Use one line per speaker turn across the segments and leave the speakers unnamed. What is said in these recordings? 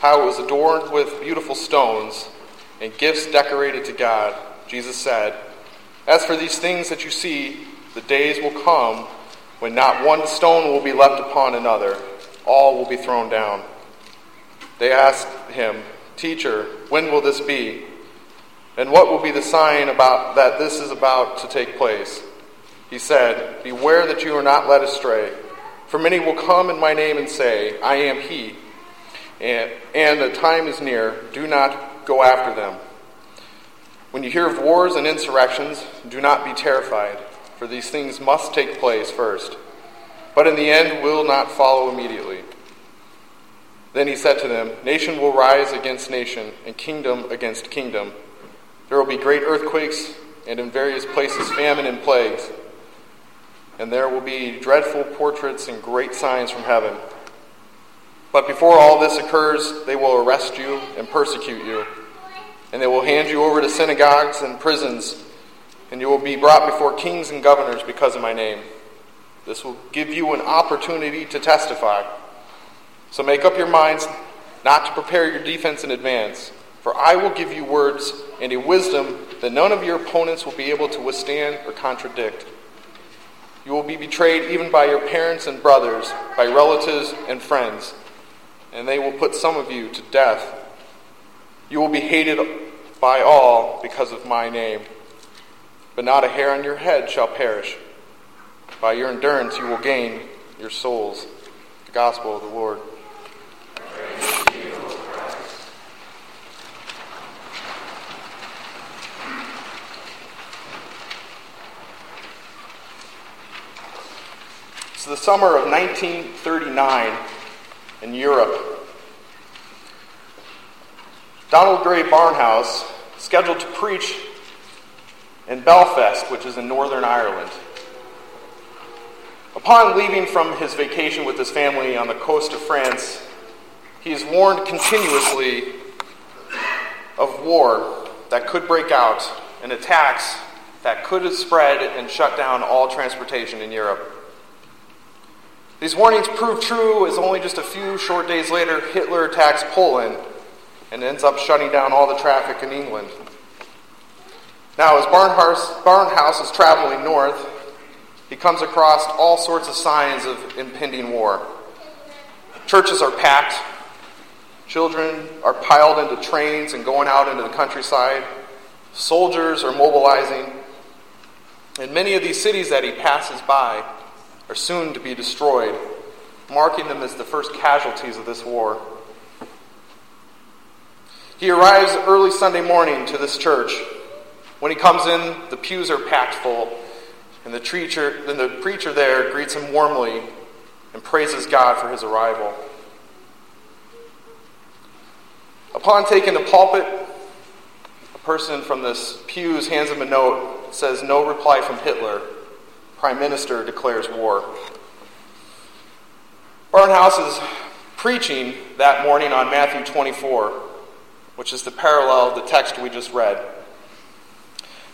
how it was adorned with beautiful stones and gifts decorated to God, Jesus said, As for these things that you see, the days will come when not one stone will be left upon another, all will be thrown down. They asked him, Teacher, when will this be? And what will be the sign about that this is about to take place? He said, Beware that you are not led astray. For many will come in my name and say, I am he. And, and the time is near. Do not go after them. When you hear of wars and insurrections, do not be terrified, for these things must take place first. But in the end will not follow immediately. Then he said to them, Nation will rise against nation, and kingdom against kingdom. There will be great earthquakes, and in various places famine and plagues. And there will be dreadful portraits and great signs from heaven. But before all this occurs, they will arrest you and persecute you. And they will hand you over to synagogues and prisons, and you will be brought before kings and governors because of my name. This will give you an opportunity to testify. So make up your minds not to prepare your defense in advance, for I will give you words and a wisdom that none of your opponents will be able to withstand or contradict. You will be betrayed even by your parents and brothers, by relatives and friends, and they will put some of you to death. You will be hated by all because of my name, but not a hair on your head shall perish. By your endurance you will gain your souls. The Gospel of the Lord. It's the summer of 1939 in Europe. Donald Grey Barnhouse scheduled to preach in Belfast, which is in Northern Ireland. Upon leaving from his vacation with his family on the coast of France, he is warned continuously of war that could break out and attacks that could spread and shut down all transportation in Europe. These warnings prove true as only just a few short days later, Hitler attacks Poland and ends up shutting down all the traffic in England. Now, as Barnhouse, is traveling north, he comes across all sorts of signs of impending war. Churches are packed, children are piled into trains and going out into the countryside, soldiers are mobilizing. In many of these cities that he passes by are soon to be destroyed, marking them as the first casualties of this war. He arrives early Sunday morning to this church. When he comes in, the pews are packed full, and the preacher, then the preacher there greets him warmly and praises God for his arrival. Upon taking the pulpit, a person from this pews hands him a note. Says, No reply from Hitler. Prime Minister declares war. Barnhouse is preaching that morning on Matthew 24, which is the parallel of the text we just read.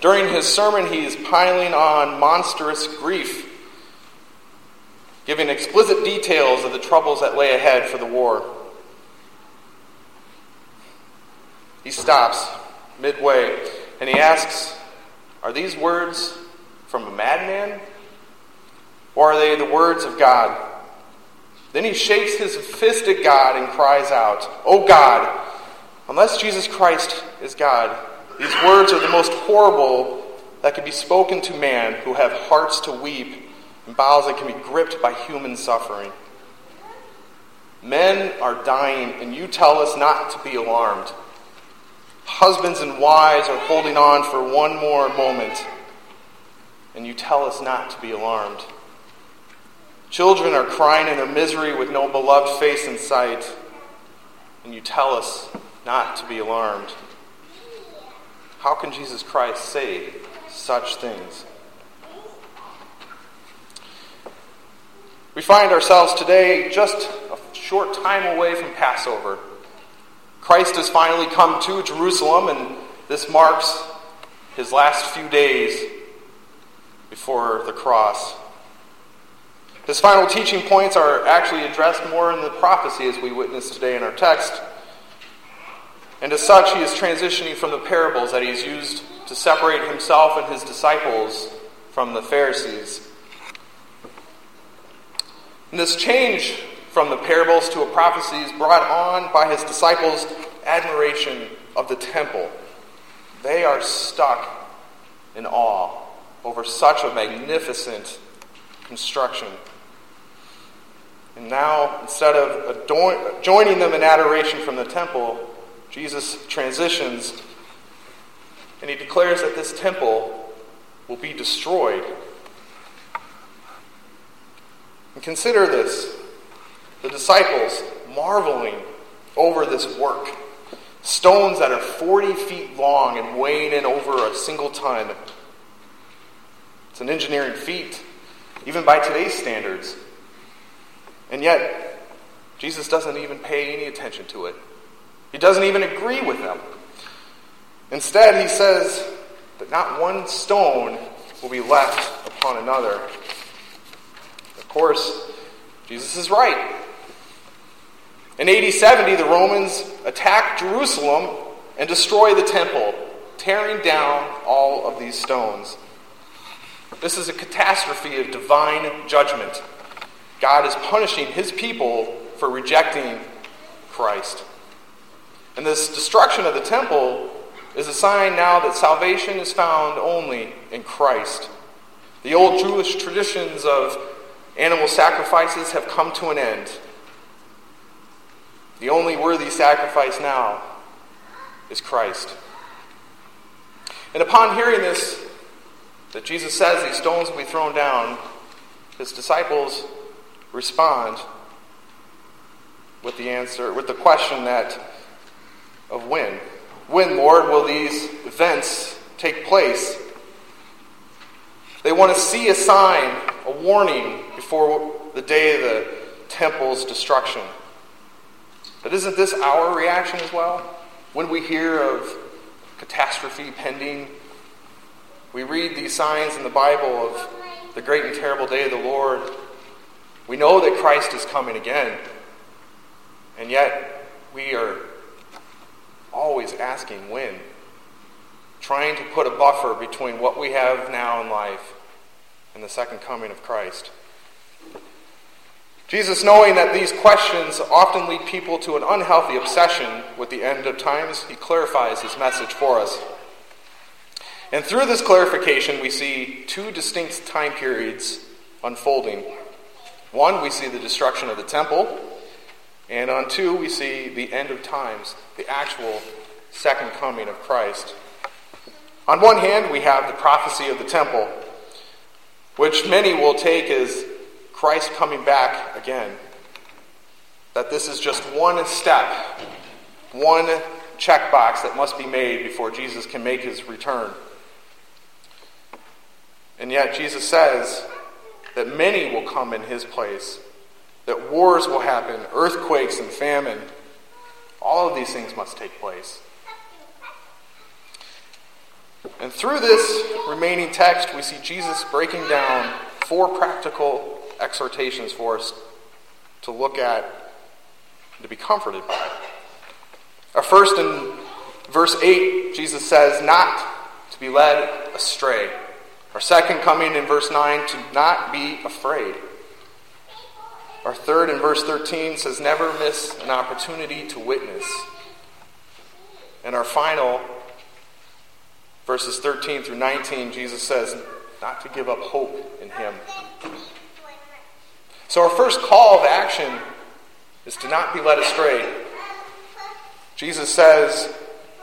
During his sermon, he is piling on monstrous grief, giving explicit details of the troubles that lay ahead for the war. He stops midway and he asks, Are these words from a madman? Or are they the words of God? Then he shakes his fist at God and cries out, Oh God, unless Jesus Christ is God, these words are the most horrible that can be spoken to man who have hearts to weep and bowels that can be gripped by human suffering. Men are dying, and you tell us not to be alarmed. Husbands and wives are holding on for one more moment, and you tell us not to be alarmed. Children are crying in their misery with no beloved face in sight, and you tell us not to be alarmed. How can Jesus Christ say such things? We find ourselves today just a short time away from Passover. Christ has finally come to Jerusalem, and this marks his last few days before the cross. His final teaching points are actually addressed more in the prophecy as we witness today in our text. And as such, he is transitioning from the parables that he's used to separate himself and his disciples from the Pharisees. And this change from the parables to a prophecy is brought on by his disciples' admiration of the temple. They are stuck in awe over such a magnificent construction. And now, instead of joining them in adoration from the temple, Jesus transitions and he declares that this temple will be destroyed. And consider this the disciples marveling over this work. Stones that are 40 feet long and weighing in over a single ton. It's an engineering feat, even by today's standards. And yet, Jesus doesn't even pay any attention to it. He doesn't even agree with them. Instead, he says that not one stone will be left upon another. Of course, Jesus is right. In AD 70, the Romans attack Jerusalem and destroy the temple, tearing down all of these stones. This is a catastrophe of divine judgment. God is punishing his people for rejecting Christ. And this destruction of the temple is a sign now that salvation is found only in Christ. The old Jewish traditions of animal sacrifices have come to an end. The only worthy sacrifice now is Christ. And upon hearing this, that Jesus says these stones will be thrown down, his disciples respond with the answer, with the question that of when. When, Lord, will these events take place? They want to see a sign, a warning before the day of the temple's destruction. But isn't this our reaction as well? When we hear of catastrophe pending, we read these signs in the Bible of the great and terrible day of the Lord. We know that Christ is coming again. And yet, we are always asking when. Trying to put a buffer between what we have now in life and the second coming of Christ. Jesus, knowing that these questions often lead people to an unhealthy obsession with the end of times, he clarifies his message for us. And through this clarification, we see two distinct time periods unfolding. One, we see the destruction of the temple, and on two, we see the end of times, the actual second coming of Christ. On one hand, we have the prophecy of the temple, which many will take as Christ coming back again. That this is just one step, one checkbox that must be made before Jesus can make his return. And yet, Jesus says that many will come in his place that wars will happen, earthquakes and famine. All of these things must take place. And through this remaining text, we see Jesus breaking down four practical exhortations for us to look at and to be comforted by. Our first in verse 8, Jesus says, not to be led astray. Our second coming in verse 9, to not be afraid. Our third in verse 13 says, never miss an opportunity to witness. And our final, verses 13 through 19, Jesus says, not to give up hope in Him. So, our first call of action is to not be led astray. Jesus says,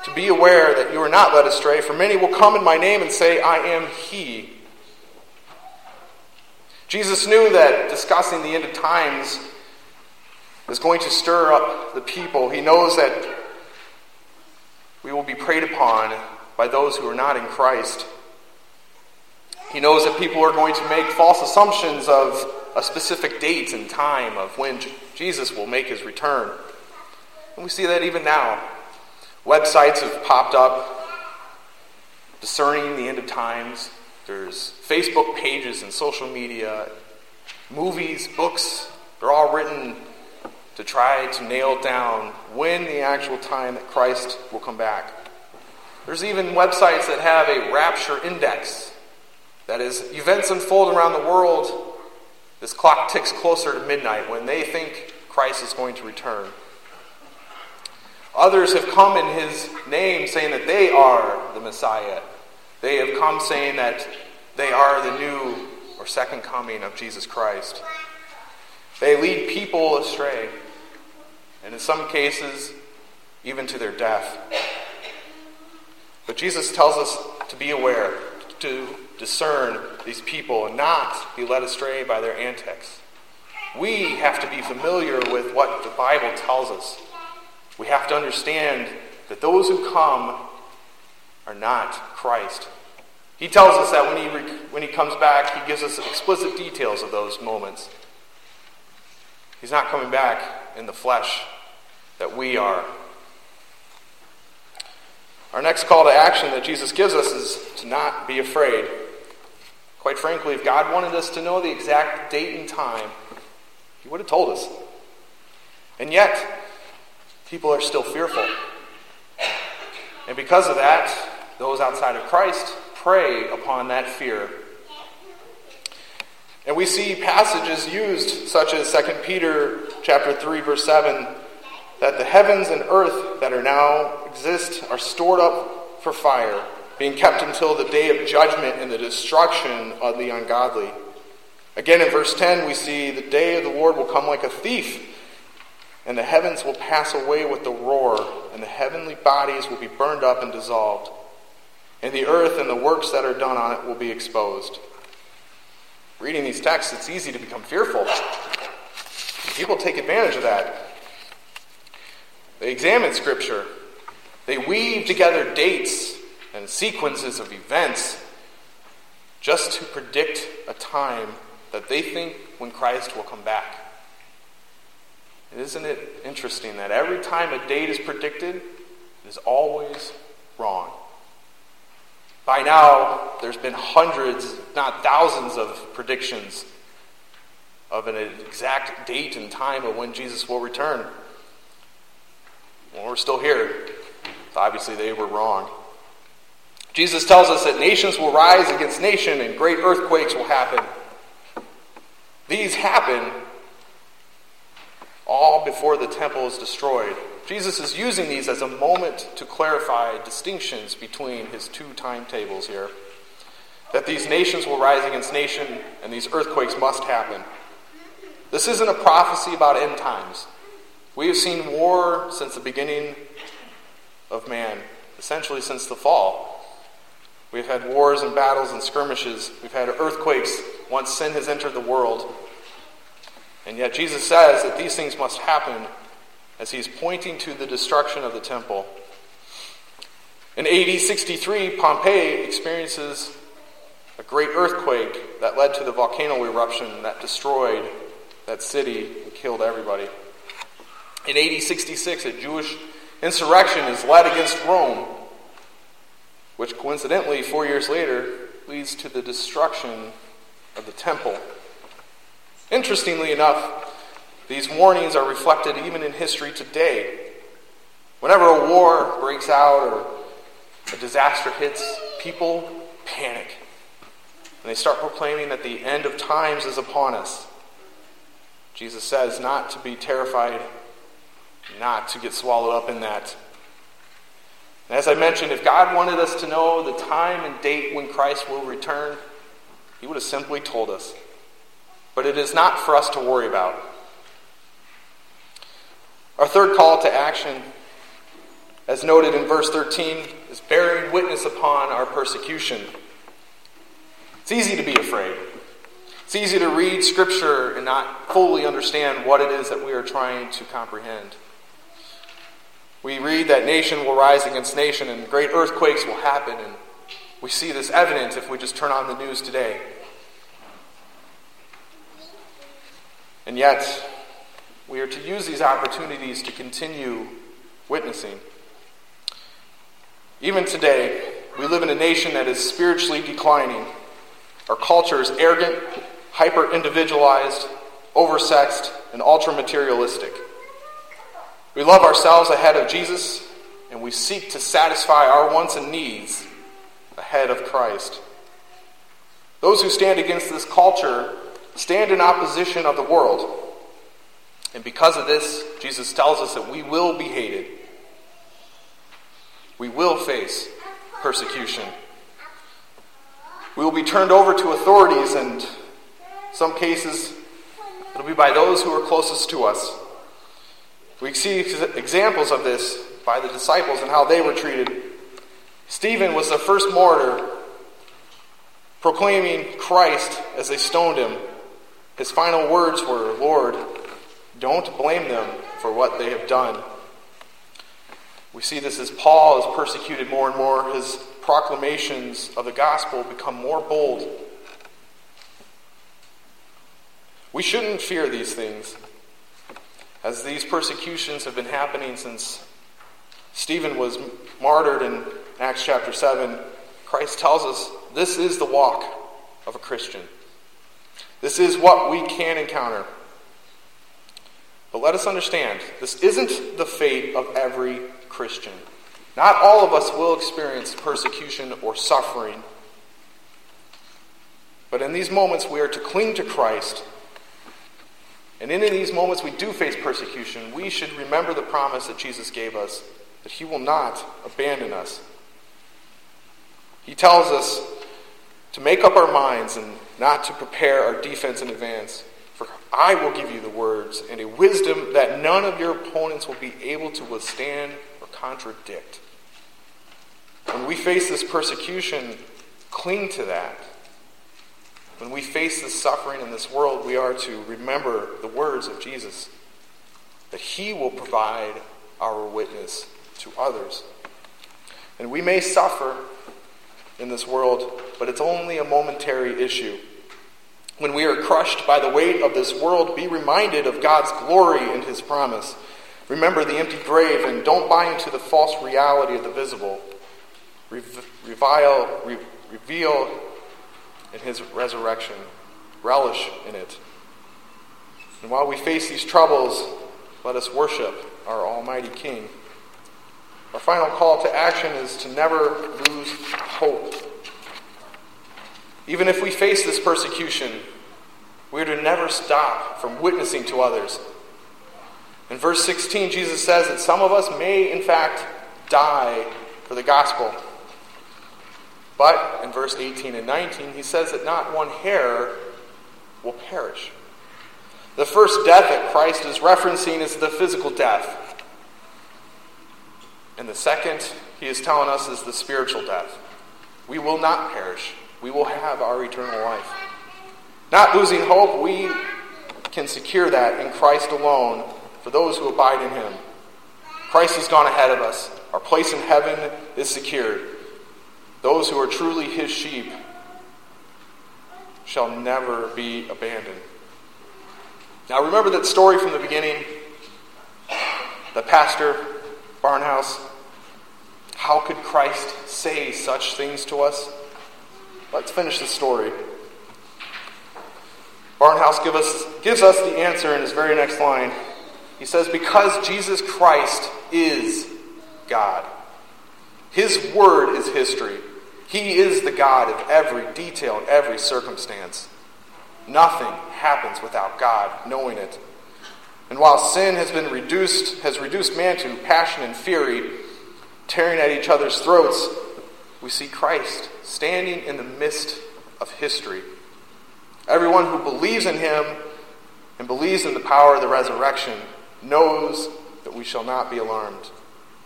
to be aware that you are not led astray, for many will come in my name and say, I am He. Jesus knew that discussing the end of times is going to stir up the people. He knows that we will be preyed upon by those who are not in Christ. He knows that people are going to make false assumptions of a specific date and time of when Jesus will make his return. And we see that even now. Websites have popped up discerning the end of times. There's Facebook pages and social media, movies, books. They're all written to try to nail down when the actual time that Christ will come back. There's even websites that have a rapture index. That is, events unfold around the world. This clock ticks closer to midnight when they think Christ is going to return. Others have come in his name saying that they are the Messiah. They have come saying that they are the new or second coming of Jesus Christ. They lead people astray and in some cases, even to their death. But Jesus tells us to be aware, to discern these people and not be led astray by their antics. We have to be familiar with what the Bible tells us. We have to understand that those who come are not Christ. He tells us that when he, when he comes back, he gives us explicit details of those moments. He's not coming back in the flesh that we are. Our next call to action that Jesus gives us is to not be afraid. Quite frankly, if God wanted us to know the exact date and time, He would have told us. And yet, people are still fearful. And because of that, those outside of Christ prey upon that fear. And we see passages used such as 2 Peter chapter 3 verse 7 that the heavens and earth that are now exist are stored up for fire, being kept until the day of judgment and the destruction of the ungodly. Again, in verse 10, we see the day of the Lord will come like a thief, and the heavens will pass away with the roar, and the heavenly bodies will be burned up and dissolved, and the earth and the works that are done on it will be exposed. Reading these texts, it's easy to become fearful. People take advantage of that. They examine Scripture. They weave together dates and sequences of events just to predict a time that they think when Christ will come back. Isn't it interesting that every time a date is predicted, it is always wrong? By now, there's been hundreds, not thousands, of predictions of an exact date and time of when Jesus will return. Well, we're still here. Obviously, they were wrong. Jesus tells us that nations will rise against nation and great earthquakes will happen. These happen all before the temple is destroyed. Jesus is using these as a moment to clarify distinctions between his two timetables here. That these nations will rise against nation and these earthquakes must happen. This isn't a prophecy about end times. We have seen war since the beginning of man, essentially since the fall. We've had wars and battles and skirmishes. We've had earthquakes once sin has entered the world. And yet Jesus says that these things must happen as he's pointing to the destruction of the temple. In AD 63, Pompeii experiences a great earthquake that led to the volcano eruption that destroyed that city and killed everybody. In AD 66, a Jewish insurrection is led against Rome. which coincidentally, four years later, leads to the destruction of the temple. Interestingly enough, these warnings are reflected even in history today. Whenever a war breaks out or a disaster hits, people panic. And they start proclaiming that the end of times is upon us. Jesus says not to be terrified, not to get swallowed up in that. And as I mentioned, if God wanted us to know the time and date when Christ will return, He would have simply told us. But it is not for us to worry about. Our third call to action, as noted in verse 13, is bearing witness upon our persecution. It's easy to be afraid. It's easy to read Scripture and not fully understand what it is that we are trying to comprehend. We read that nation will rise against nation and great earthquakes will happen, and we see this evident if we just turn on the news today. And yet, we are to use these opportunities to continue witnessing. Even today, we live in a nation that is spiritually declining. Our culture is arrogant, hyper individualized, oversexed, and ultra materialistic. We love ourselves ahead of Jesus, and we seek to satisfy our wants and needs ahead of Christ. Those who stand against this culture stand in opposition of the world. And because of this, Jesus tells us that we will be hated. We will face persecution. We will be turned over to authorities, and some cases, it'll be by those who are closest to us. We see examples of this by the disciples and how they were treated. Stephen was the first martyr proclaiming Christ as they stoned him. His final words were, Lord, don't blame them for what they have done. We see this as Paul is persecuted more and more. His proclamations of the gospel become more bold. We shouldn't fear these things. As these persecutions have been happening since Stephen was martyred in Acts chapter 7, Christ tells us this is the walk of a Christian. This is what we can encounter. But let us understand this isn't the fate of every Christian. Not all of us will experience persecution or suffering. But in these moments, we are to cling to Christ and in these moments we do face persecution, we should remember the promise that Jesus gave us that he will not abandon us. He tells us to make up our minds and not to prepare our defense in advance. For I will give you the words and a wisdom that none of your opponents will be able to withstand or contradict. When we face this persecution, cling to that. When we face this suffering in this world, we are to remember the words of Jesus that He will provide our witness to others. And we may suffer in this world, but it's only a momentary issue. When we are crushed by the weight of this world, be reminded of God's glory and His promise. Remember the empty grave and don't buy into the false reality of the visible. Revile, re- reveal in his resurrection. Relish in it. And while we face these troubles, let us worship our Almighty King. Our final call to action is to never lose hope. Even if we face this persecution, we are to never stop from witnessing to others. In verse 16, Jesus says that some of us may, in fact, die for the gospel. But in verse 18 and 19, he says that not one hair will perish. The first death that Christ is referencing is the physical death. And the second, he is telling us, is the spiritual death. We will not perish, we will have our eternal life. Not losing hope, we can secure that in Christ alone for those who abide in him. Christ has gone ahead of us. Our place in heaven is secured. Those who are truly his sheep shall never be abandoned. Now, remember that story from the beginning? The pastor, Barnhouse, How could Christ say such things to us? Let's finish the story. Barnhouse give us, gives us the answer in his very next line. He says, Because Jesus Christ is God. His word is history. He is the God of every detail and every circumstance. Nothing happens without God knowing it. And while sin has been reduced, has reduced man to passion and fury, tearing at each other's throats, we see Christ standing in the midst of history. Everyone who believes in him and believes in the power of the resurrection knows that we shall not be alarmed.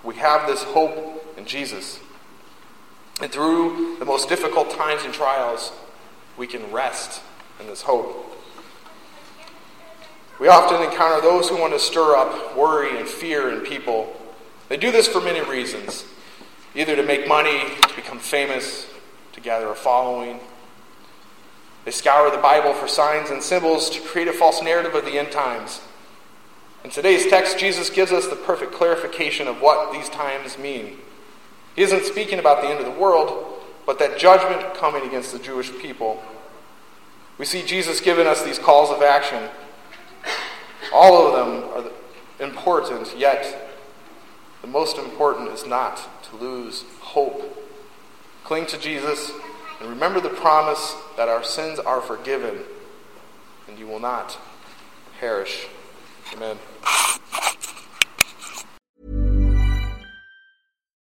We have this hope in Jesus. And through the most difficult times and trials, we can rest in this hope. We often encounter those who want to stir up worry and fear in people. They do this for many reasons either to make money, to become famous, to gather a following. They scour the Bible for signs and symbols to create a false narrative of the end times. In today's text, Jesus gives us the perfect clarification of what these times mean. He isn't speaking about the end of the world, but that judgment coming against the Jewish people. We see Jesus giving us these calls of action. All of them are important, yet the most important is not to lose hope. Cling to Jesus and remember the promise that our sins are forgiven and you will not perish. Amen.